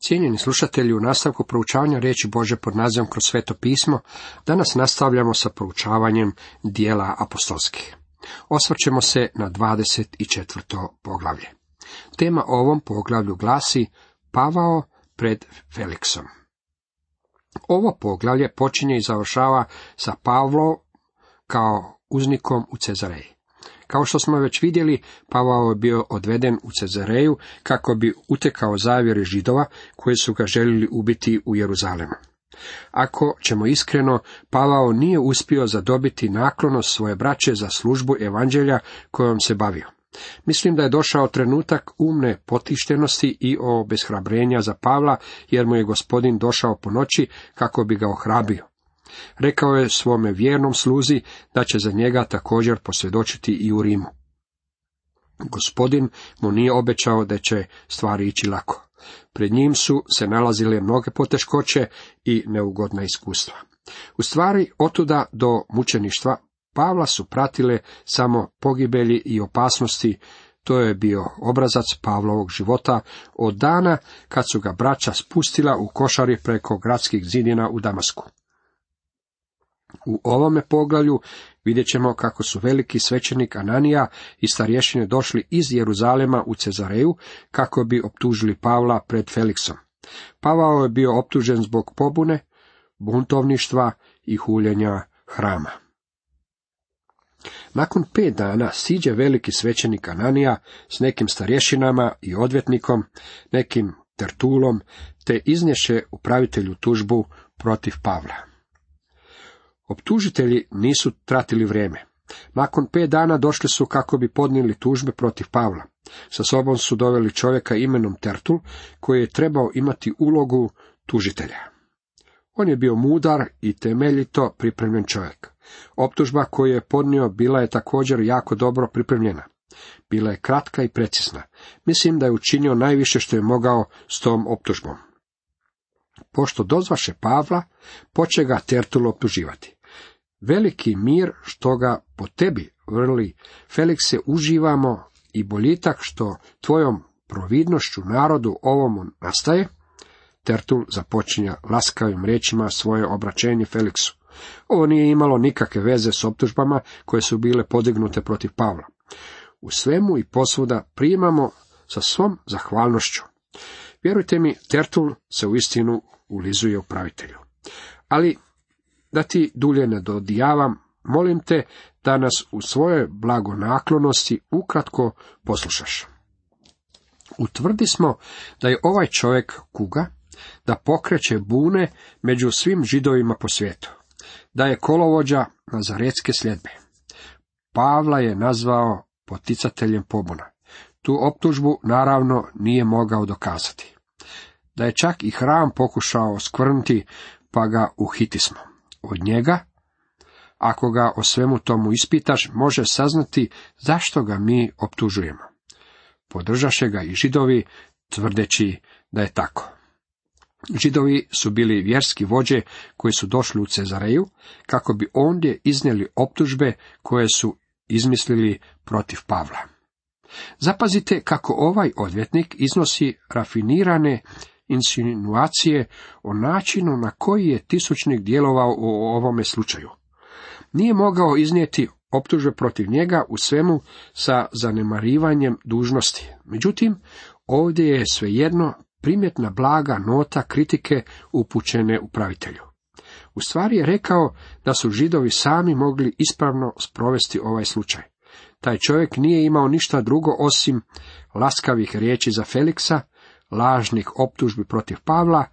Cijenjeni slušatelji, u nastavku proučavanja riječi Bože pod nazivom kroz sveto pismo, danas nastavljamo sa proučavanjem dijela apostolskih. Osvrćemo se na 24. poglavlje. Tema ovom poglavlju glasi Pavao pred Feliksom. Ovo poglavlje počinje i završava sa Pavlom kao uznikom u Cezareji. Kao što smo već vidjeli, Pavao je bio odveden u Cezareju kako bi utekao zavjeri židova koji su ga željeli ubiti u Jeruzalemu. Ako ćemo iskreno, Pavao nije uspio zadobiti naklonost svoje braće za službu evanđelja kojom se bavio. Mislim da je došao trenutak umne potištenosti i obeshrabrenja za Pavla, jer mu je gospodin došao po noći kako bi ga ohrabio. Rekao je svome vjernom sluzi da će za njega također posvjedočiti i u Rimu. Gospodin mu nije obećao da će stvari ići lako. Pred njim su se nalazile mnoge poteškoće i neugodna iskustva. U stvari, otuda do mučeništva Pavla su pratile samo pogibelji i opasnosti, to je bio obrazac Pavlovog života od dana kad su ga braća spustila u košari preko gradskih zidina u Damasku. U ovome poglavlju vidjet ćemo kako su veliki svećenik Ananija i starješine došli iz Jeruzalema u Cezareju kako bi optužili Pavla pred Feliksom. Pavao je bio optužen zbog pobune, buntovništva i huljenja hrama. Nakon pet dana siđe veliki svećenik Ananija s nekim starješinama i odvjetnikom, nekim tertulom, te iznješe upravitelju tužbu protiv Pavla. Optužitelji nisu tratili vrijeme. Nakon pet dana došli su kako bi podnijeli tužbe protiv Pavla. Sa sobom su doveli čovjeka imenom Tertul, koji je trebao imati ulogu tužitelja. On je bio mudar i temeljito pripremljen čovjek. Optužba koju je podnio bila je također jako dobro pripremljena. Bila je kratka i precizna. Mislim da je učinio najviše što je mogao s tom optužbom. Pošto dozvaše Pavla, poče ga Tertul optuživati. Veliki mir što ga po tebi vrli, Felikse, uživamo i boljitak što tvojom providnošću narodu ovomu nastaje, Tertul započinja laskavim riječima svoje obraćenje Feliksu. Ovo nije imalo nikakve veze s optužbama koje su bile podignute protiv Pavla. U svemu i posvuda primamo sa svom zahvalnošću. Vjerujte mi, Tertul se u istinu ulizuje upravitelju. Ali da ti dulje ne dodijavam, molim te da nas u svojoj blagonaklonosti ukratko poslušaš. Utvrdi smo da je ovaj čovjek kuga, da pokreće bune među svim židovima po svijetu, da je kolovođa nazaretske sljedbe. Pavla je nazvao poticateljem pobuna. Tu optužbu naravno nije mogao dokazati. Da je čak i hram pokušao skvrnuti, pa ga uhitismo od njega, ako ga o svemu tomu ispitaš, može saznati zašto ga mi optužujemo. Podržaše ga i židovi, tvrdeći da je tako. Židovi su bili vjerski vođe koji su došli u Cezareju, kako bi ondje iznijeli optužbe koje su izmislili protiv Pavla. Zapazite kako ovaj odvjetnik iznosi rafinirane insinuacije o načinu na koji je tisućnik djelovao u ovome slučaju. Nije mogao iznijeti optužbe protiv njega u svemu sa zanemarivanjem dužnosti. Međutim, ovdje je svejedno primjetna blaga nota kritike upućene upravitelju. U stvari je rekao da su židovi sami mogli ispravno sprovesti ovaj slučaj. Taj čovjek nije imao ništa drugo osim laskavih riječi za Feliksa, lažnih optužbi protiv Pavla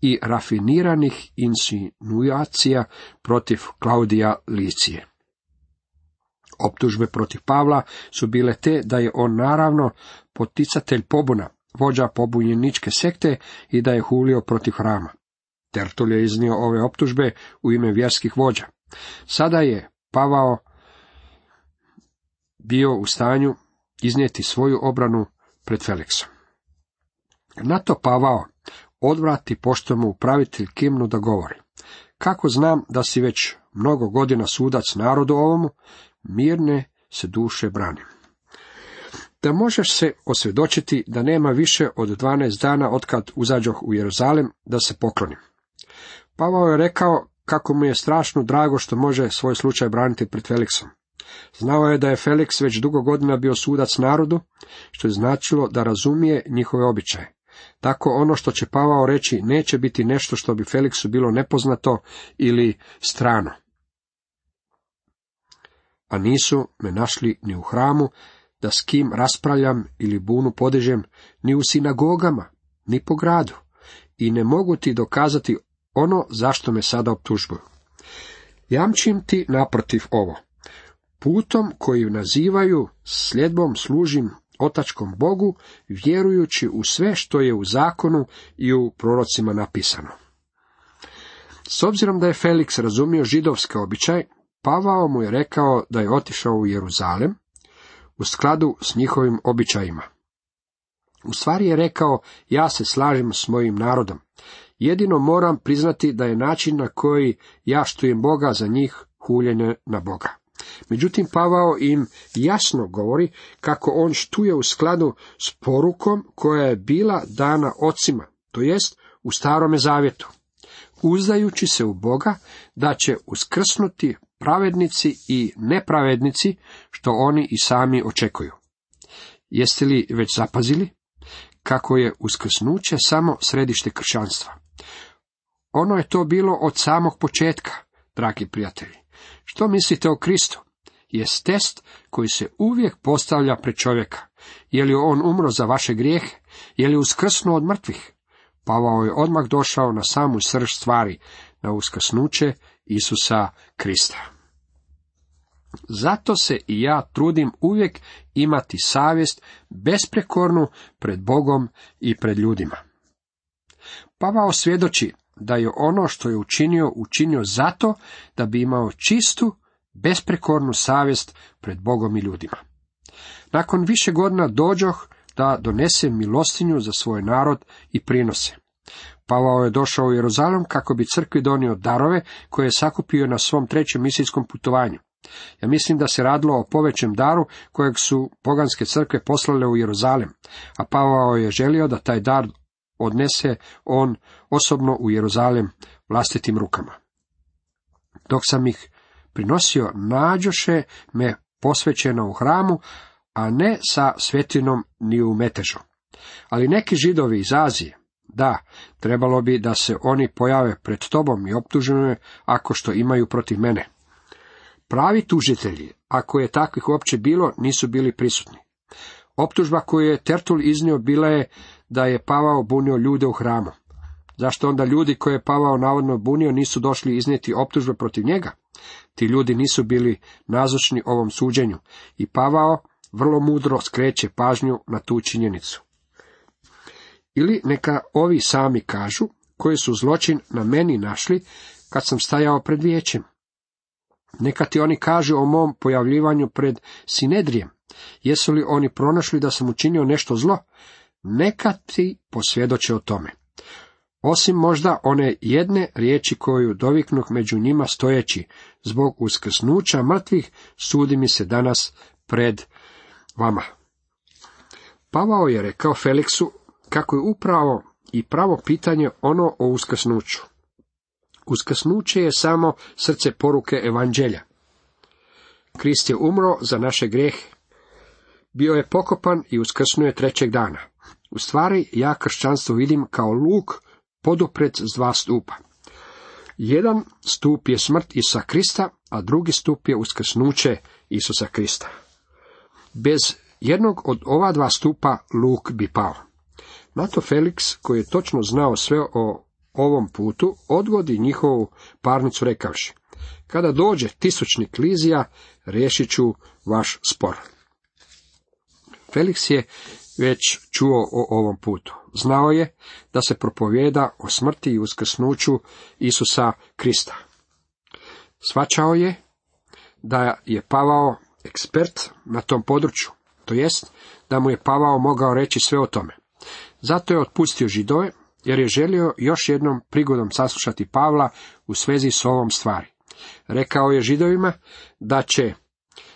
i rafiniranih insinuacija protiv Klaudija Licije. Optužbe protiv Pavla su bile te da je on naravno poticatelj pobuna, vođa pobunjeničke sekte i da je hulio protiv hrama. Tertul je iznio ove optužbe u ime vjerskih vođa. Sada je Pavao bio u stanju iznijeti svoju obranu pred Feleksom. Na to Pavao odvrati pošto mu upravitelj kimnu da govori. Kako znam da si već mnogo godina sudac narodu ovomu, mirne se duše branim. da možeš se osvjedočiti da nema više od 12 dana otkad uzađoh u Jeruzalem da se poklonim. Pavao je rekao kako mu je strašno drago što može svoj slučaj braniti pred Feliksom. Znao je da je Felix već dugo godina bio sudac narodu, što je značilo da razumije njihove običaje. Tako ono što će Pavao reći neće biti nešto što bi Feliksu bilo nepoznato ili strano. A nisu me našli ni u hramu, da s kim raspravljam ili bunu podižem, ni u sinagogama, ni po gradu, i ne mogu ti dokazati ono zašto me sada optužbuju. Jamčim ti naprotiv ovo. Putom koji nazivaju sljedbom služim otačkom Bogu, vjerujući u sve što je u zakonu i u prorocima napisano. S obzirom da je Felix razumio židovski običaj, Pavao mu je rekao da je otišao u Jeruzalem u skladu s njihovim običajima. U stvari je rekao, ja se slažem s mojim narodom. Jedino moram priznati da je način na koji ja štujem Boga za njih huljenje na Boga. Međutim, Pavao im jasno govori kako on štuje u skladu s porukom koja je bila dana ocima, to jest u starome zavjetu, uzdajući se u Boga da će uskrsnuti pravednici i nepravednici, što oni i sami očekuju. Jeste li već zapazili kako je uskrsnuće samo središte kršćanstva? Ono je to bilo od samog početka, dragi prijatelji. Što mislite o Kristu? Je test koji se uvijek postavlja pred čovjeka. Je li on umro za vaše grijehe? Je li uskrsnuo od mrtvih? Pavao je odmah došao na samu srž stvari, na uskrsnuće Isusa Krista. Zato se i ja trudim uvijek imati savjest besprekornu pred Bogom i pred ljudima. Pavao svjedoči da je ono što je učinio, učinio zato da bi imao čistu, besprekornu savjest pred Bogom i ljudima. Nakon više godina dođoh da donese milostinju za svoj narod i prinose. Pavao je došao u Jeruzalem kako bi crkvi donio darove koje je sakupio na svom trećem misijskom putovanju. Ja mislim da se radilo o povećem daru kojeg su poganske crkve poslale u Jeruzalem, a Pavao je želio da taj dar odnese on osobno u Jeruzalem vlastitim rukama. Dok sam ih prinosio, nađoše me posvećeno u hramu, a ne sa svetinom ni u metežu. Ali neki židovi iz Azije, da, trebalo bi da se oni pojave pred tobom i optužuju me ako što imaju protiv mene. Pravi tužitelji, ako je takvih uopće bilo, nisu bili prisutni. Optužba koju je Tertul iznio bila je da je Pavao bunio ljude u hramu. Zašto onda ljudi koje je Pavao navodno bunio nisu došli iznijeti optužbe protiv njega? Ti ljudi nisu bili nazočni ovom suđenju i Pavao vrlo mudro skreće pažnju na tu činjenicu. Ili neka ovi sami kažu koji su zločin na meni našli kad sam stajao pred vijećem. Neka ti oni kažu o mom pojavljivanju pred Sinedrijem. Jesu li oni pronašli da sam učinio nešto zlo? Neka ti posvjedoče o tome. Osim možda one jedne riječi koju doviknuh među njima stojeći, zbog uskrsnuća mrtvih, sudi mi se danas pred vama. Pavao je rekao Feliksu kako je upravo i pravo pitanje ono o uskrsnuću. Uskrsnuće je samo srce poruke evanđelja. Krist je umro za naše grehe. Bio je pokopan i uskrsnuje trećeg dana. U stvari, ja kršćanstvo vidim kao luk podupret s dva stupa. Jedan stup je smrt Isusa Krista, a drugi stup je uskrsnuće Isusa Krista. Bez jednog od ova dva stupa luk bi pao. Na to Felix, koji je točno znao sve o ovom putu, odvodi njihovu parnicu rekavši, kada dođe tisućnik Lizija, riješit ću vaš spor. Felix je već čuo o ovom putu. Znao je da se propovjeda o smrti i uskrsnuću Isusa Krista. Svačao je da je Pavao ekspert na tom području, to jest da mu je Pavao mogao reći sve o tome. Zato je otpustio židove, jer je želio još jednom prigodom saslušati Pavla u svezi s ovom stvari. Rekao je židovima da će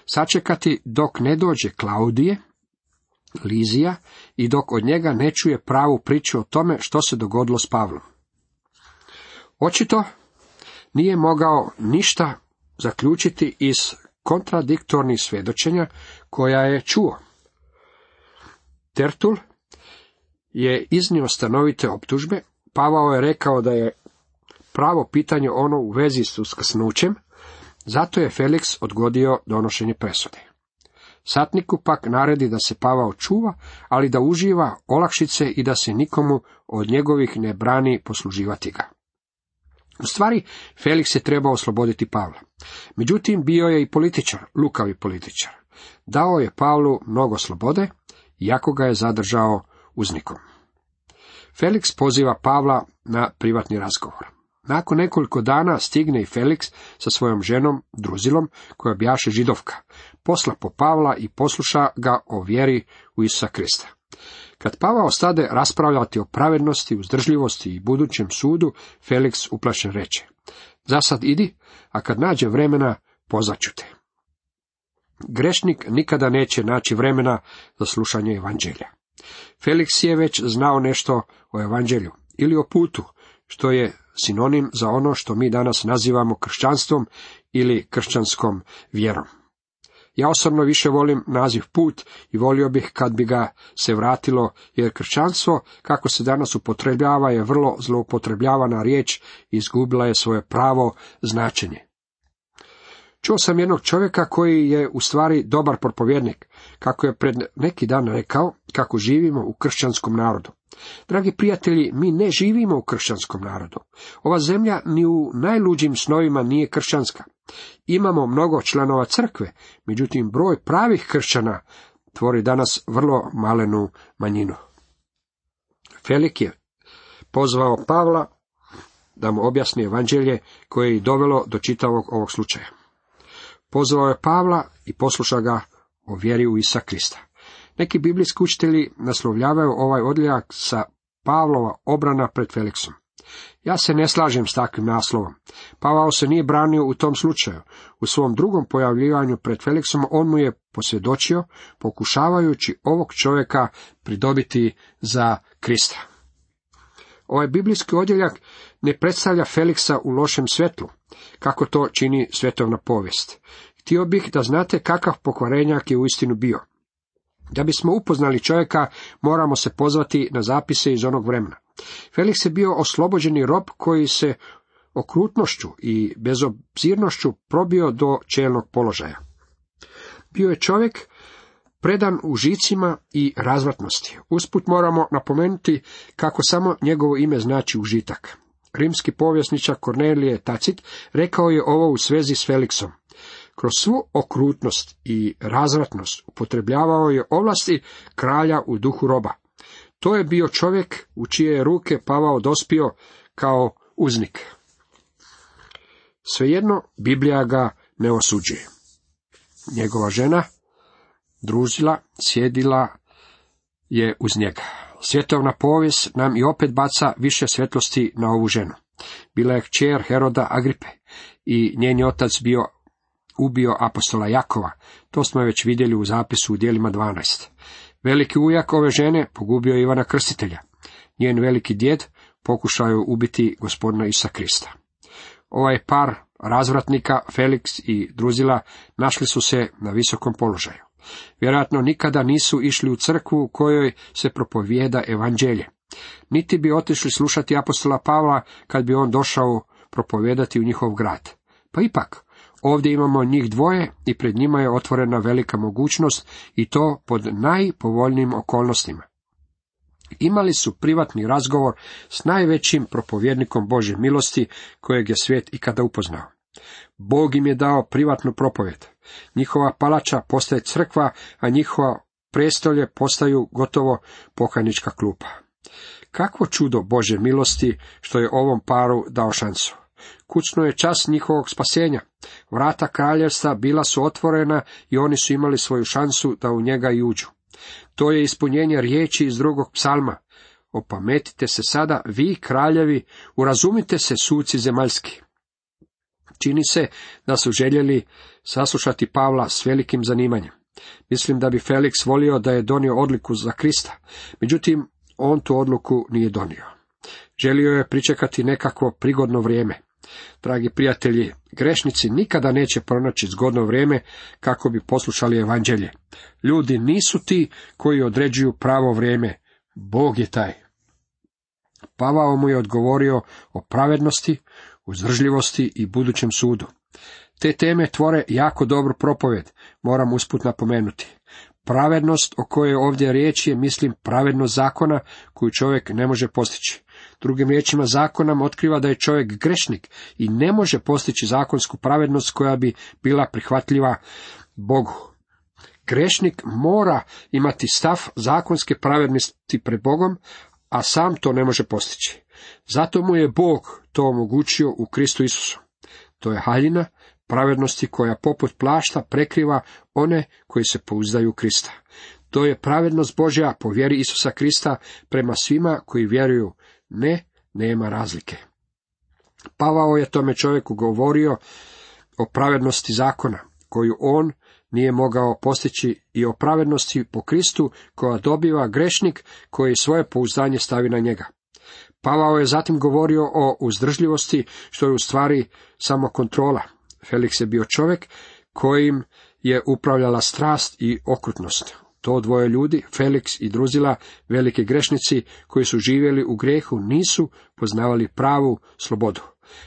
sačekati dok ne dođe Klaudije, Lizija i dok od njega ne čuje pravu priču o tome što se dogodilo s Pavlom. Očito nije mogao ništa zaključiti iz kontradiktornih svjedočenja koja je čuo. Tertul je iznio stanovite optužbe, Pavao je rekao da je pravo pitanje ono u vezi s uskrsnućem, zato je Felix odgodio donošenje presude. Satniku pak naredi da se Pavao čuva, ali da uživa olakšice i da se nikomu od njegovih ne brani posluživati ga. U stvari, Felix je trebao osloboditi Pavla. Međutim, bio je i političar, lukavi političar. Dao je Pavlu mnogo slobode, iako ga je zadržao uznikom. Felix poziva Pavla na privatni razgovor. Nakon nekoliko dana stigne i Felix sa svojom ženom, Druzilom, koja bjaše židovka. Posla po Pavla i posluša ga o vjeri u Isusa Krista. Kad Pavao stade raspravljati o pravednosti, uzdržljivosti i budućem sudu, Felix uplašen reče. Zasad idi, a kad nađe vremena, pozvaću te. Grešnik nikada neće naći vremena za slušanje evanđelja. Felix je već znao nešto o evanđelju ili o putu, što je sinonim za ono što mi danas nazivamo kršćanstvom ili kršćanskom vjerom. Ja osobno više volim naziv put i volio bih kad bi ga se vratilo, jer kršćanstvo, kako se danas upotrebljava, je vrlo zloupotrebljavana riječ i izgubila je svoje pravo značenje. Čuo sam jednog čovjeka koji je u stvari dobar propovjednik, kako je pred neki dan rekao kako živimo u kršćanskom narodu. Dragi prijatelji, mi ne živimo u kršćanskom narodu. Ova zemlja ni u najluđim snovima nije kršćanska. Imamo mnogo članova crkve, međutim broj pravih kršćana tvori danas vrlo malenu manjinu. Felik je pozvao Pavla da mu objasni evanđelje koje je dovelo do čitavog ovog slučaja. Pozvao je Pavla i posluša ga o vjeri u Isa Krista. Neki biblijski učitelji naslovljavaju ovaj odljak sa Pavlova obrana pred Felixom. Ja se ne slažem s takvim naslovom. Pavao se nije branio u tom slučaju. U svom drugom pojavljivanju pred Felixom on mu je posvjedočio, pokušavajući ovog čovjeka pridobiti za Krista. Ovaj biblijski odjeljak ne predstavlja Feliksa u lošem svjetlu, kako to čini svjetovna povijest. Htio bih da znate kakav pokvarenjak je uistinu bio. Da bismo upoznali čovjeka, moramo se pozvati na zapise iz onog vremena. Felix je bio oslobođeni rob koji se okrutnošću i bezobzirnošću probio do čelnog položaja. Bio je čovjek predan u žicima i razvratnosti. Usput moramo napomenuti kako samo njegovo ime znači užitak. Rimski povjesničar Kornelije Tacit rekao je ovo u svezi s Felixom. Kroz svu okrutnost i razvratnost upotrebljavao je ovlasti kralja u duhu roba. To je bio čovjek u čije je ruke Pavao dospio kao uznik. Svejedno, Biblija ga ne osuđuje. Njegova žena, družila, sjedila je uz njega. Svjetovna povijest nam i opet baca više svjetlosti na ovu ženu. Bila je kćer Heroda Agripe i njen je otac bio ubio apostola Jakova. To smo već vidjeli u zapisu u dijelima 12. Veliki ujak ove žene pogubio je Ivana Krstitelja. Njen veliki djed pokušao ubiti gospodina Isa Krista. Ovaj par razvratnika, Felix i Druzila, našli su se na visokom položaju. Vjerojatno nikada nisu išli u crkvu u kojoj se propovijeda evanđelje. Niti bi otišli slušati apostola Pavla kad bi on došao propovijedati u njihov grad. Pa ipak, Ovdje imamo njih dvoje i pred njima je otvorena velika mogućnost i to pod najpovoljnijim okolnostima. Imali su privatni razgovor s najvećim propovjednikom Bože milosti kojeg je svijet ikada upoznao. Bog im je dao privatnu propovjed. Njihova palača postaje crkva, a njihova prestolje postaju gotovo pokajnička klupa. Kakvo čudo Bože milosti što je ovom paru dao šansu. Kucno je čas njihovog spasenja. Vrata kraljevstva bila su otvorena i oni su imali svoju šansu da u njega i uđu. To je ispunjenje riječi iz drugog psalma. Opametite se sada, vi kraljevi, urazumite se suci zemaljski. Čini se da su željeli saslušati Pavla s velikim zanimanjem. Mislim da bi Felix volio da je donio odliku za Krista, međutim, on tu odluku nije donio. Želio je pričekati nekakvo prigodno vrijeme. Dragi prijatelji, grešnici nikada neće pronaći zgodno vrijeme kako bi poslušali evanđelje. Ljudi nisu ti koji određuju pravo vrijeme. Bog je taj. Pavao mu je odgovorio o pravednosti, uzdržljivosti i budućem sudu. Te teme tvore jako dobru propoved, moram usput napomenuti. Pravednost o kojoj ovdje riječ je, mislim, pravednost zakona koju čovjek ne može postići. Drugim riječima, zakon nam otkriva da je čovjek grešnik i ne može postići zakonsku pravednost koja bi bila prihvatljiva Bogu. Grešnik mora imati stav zakonske pravednosti pred Bogom, a sam to ne može postići. Zato mu je Bog to omogućio u Kristu Isusu. To je haljina pravednosti koja poput plašta prekriva one koji se pouzdaju Krista. To je pravednost Božja po vjeri Isusa Krista prema svima koji vjeruju. Ne, nema razlike. Pavao je tome čovjeku govorio o pravednosti zakona, koju on nije mogao postići i o pravednosti po Kristu koja dobiva grešnik koji svoje pouzdanje stavi na njega. Pavao je zatim govorio o uzdržljivosti, što je u stvari samo kontrola. Felix je bio čovjek kojim je upravljala strast i okrutnost. To dvoje ljudi, Felix i Druzila, velike grešnici koji su živjeli u grehu, nisu poznavali pravu slobodu.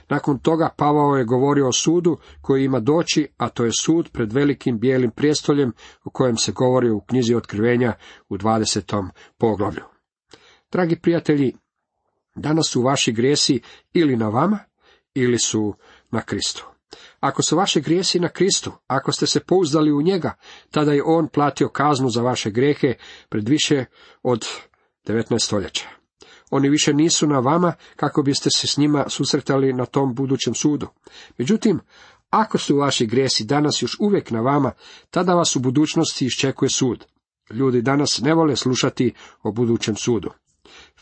Nakon toga Pavao je govorio o sudu koji ima doći, a to je sud pred velikim bijelim prijestoljem o kojem se govori u knjizi otkrivenja u 20. poglavlju. Dragi prijatelji, danas su vaši grijesi ili na vama, ili su na Kristu. Ako su vaše grijesi na Kristu, ako ste se pouzdali u njega, tada je on platio kaznu za vaše grehe pred više od 19 stoljeća. Oni više nisu na vama kako biste se s njima susretali na tom budućem sudu. Međutim, ako su vaši grijesi danas još uvijek na vama, tada vas u budućnosti iščekuje sud. Ljudi danas ne vole slušati o budućem sudu.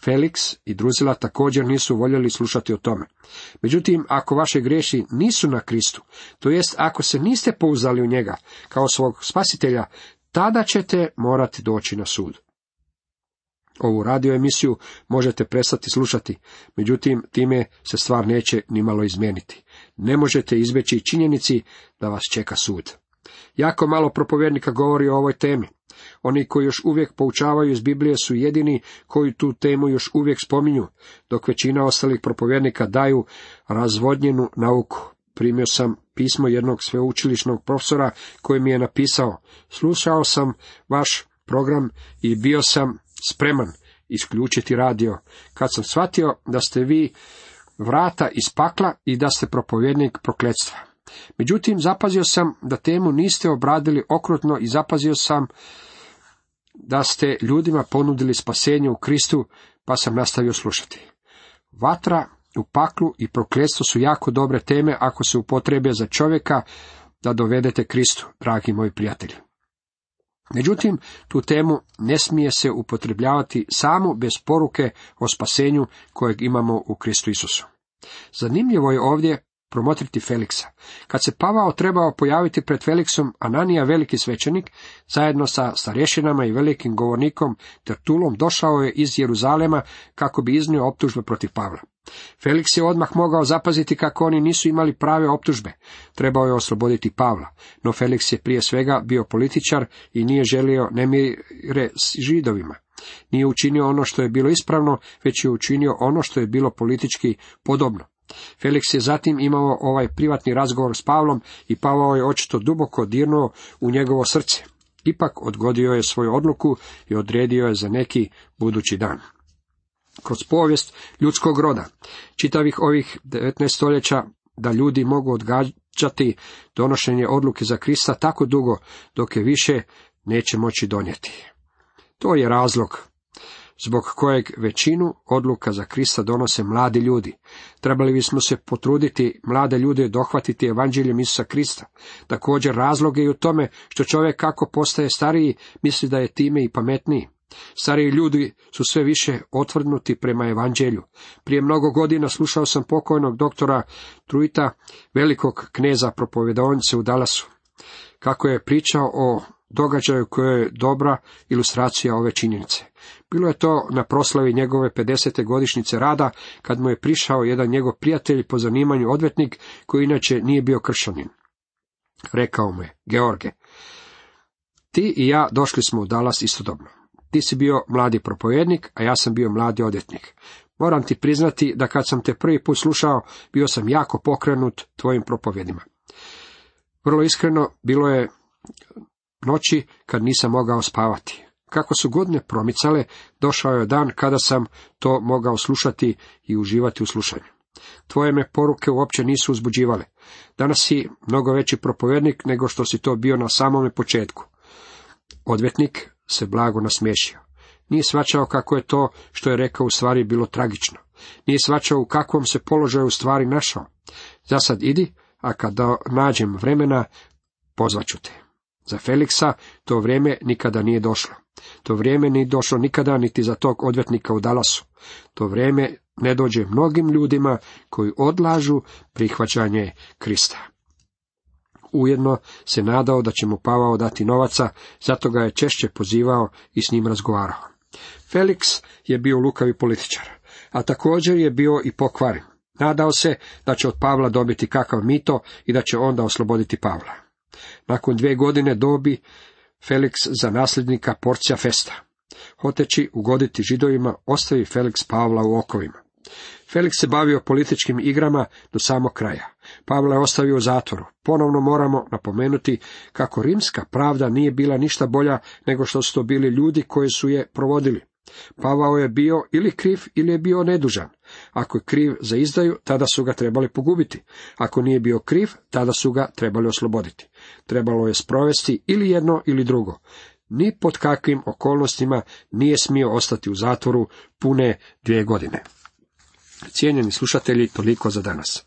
Felix i Druzila također nisu voljeli slušati o tome. Međutim, ako vaše griješi nisu na Kristu, to jest ako se niste pouzali u njega kao svog spasitelja, tada ćete morati doći na sud. Ovu radio emisiju možete prestati slušati, međutim time se stvar neće nimalo izmijeniti. Ne možete izbjeći činjenici da vas čeka sud. Jako malo propovjednika govori o ovoj temi. Oni koji još uvijek poučavaju iz Biblije su jedini koji tu temu još uvijek spominju, dok većina ostalih propovjednika daju razvodnjenu nauku. Primio sam pismo jednog sveučilišnog profesora koji mi je napisao, slušao sam vaš program i bio sam spreman isključiti radio, kad sam shvatio da ste vi vrata iz pakla i da ste propovjednik prokletstva. Međutim, zapazio sam da temu niste obradili okrutno i zapazio sam da ste ljudima ponudili spasenje u Kristu, pa sam nastavio slušati. Vatra u paklu i prokletstvo su jako dobre teme ako se upotrebe za čovjeka da dovedete Kristu, dragi moji prijatelji. Međutim, tu temu ne smije se upotrebljavati samo bez poruke o spasenju kojeg imamo u Kristu Isusu. Zanimljivo je ovdje promotriti Feliksa. Kad se Pavao trebao pojaviti pred Feliksom, Ananija veliki svećenik, zajedno sa starješinama i velikim govornikom Tertulom, došao je iz Jeruzalema kako bi iznio optužbe protiv Pavla. Felix je odmah mogao zapaziti kako oni nisu imali prave optužbe. Trebao je osloboditi Pavla, no Felix je prije svega bio političar i nije želio nemire s židovima. Nije učinio ono što je bilo ispravno, već je učinio ono što je bilo politički podobno. Felix je zatim imao ovaj privatni razgovor s Pavlom i Pavao je očito duboko dirnuo u njegovo srce. Ipak odgodio je svoju odluku i odredio je za neki budući dan. Kroz povijest ljudskog roda, čitavih ovih 19 stoljeća, da ljudi mogu odgađati donošenje odluke za Krista tako dugo, dok je više neće moći donijeti. To je razlog zbog kojeg većinu odluka za Krista donose mladi ljudi. Trebali bismo se potruditi mlade ljude dohvatiti evanđeljem Isusa Krista. Također razlog je i u tome što čovjek kako postaje stariji misli da je time i pametniji. Stariji ljudi su sve više otvrdnuti prema evanđelju. Prije mnogo godina slušao sam pokojnog doktora Truita, velikog kneza propovjedovnice u Dalasu. Kako je pričao o događaju koje je dobra ilustracija ove činjenice. Bilo je to na proslavi njegove 50. godišnjice rada, kad mu je prišao jedan njegov prijatelj po zanimanju odvetnik, koji inače nije bio kršanin. Rekao mu je, George, ti i ja došli smo u Dallas istodobno. Ti si bio mladi propovednik, a ja sam bio mladi odvjetnik. Moram ti priznati da kad sam te prvi put slušao, bio sam jako pokrenut tvojim propovjedima. Vrlo iskreno, bilo je noći kad nisam mogao spavati. Kako su godine promicale, došao je dan kada sam to mogao slušati i uživati u slušanju. Tvoje me poruke uopće nisu uzbuđivale. Danas si mnogo veći propovjednik nego što si to bio na samome početku. Odvjetnik se blago nasmiješio. Nije svačao kako je to što je rekao u stvari bilo tragično. Nije svačao u kakvom se položaju u stvari našao. Zasad idi, a kada nađem vremena, pozvaću te. Za Feliksa to vrijeme nikada nije došlo. To vrijeme nije došlo nikada niti za tog odvjetnika u Dalasu. To vrijeme ne dođe mnogim ljudima koji odlažu prihvaćanje Krista. Ujedno se nadao da će mu Pavao dati novaca, zato ga je češće pozivao i s njim razgovarao. Felix je bio lukavi političar, a također je bio i pokvaren. Nadao se da će od Pavla dobiti kakav mito i da će onda osloboditi Pavla. Nakon dvije godine dobi Felix za nasljednika porcija festa. Hoteći ugoditi židovima, ostavi Felix Pavla u okovima. Felix se bavio političkim igrama do samog kraja. Pavla je ostavio u zatvoru. Ponovno moramo napomenuti kako rimska pravda nije bila ništa bolja nego što su to bili ljudi koji su je provodili. Pavao je bio ili kriv ili je bio nedužan. Ako je kriv za izdaju, tada su ga trebali pogubiti. Ako nije bio kriv, tada su ga trebali osloboditi. Trebalo je sprovesti ili jedno ili drugo. Ni pod kakvim okolnostima nije smio ostati u zatvoru pune dvije godine. Cijenjeni slušatelji, toliko za danas.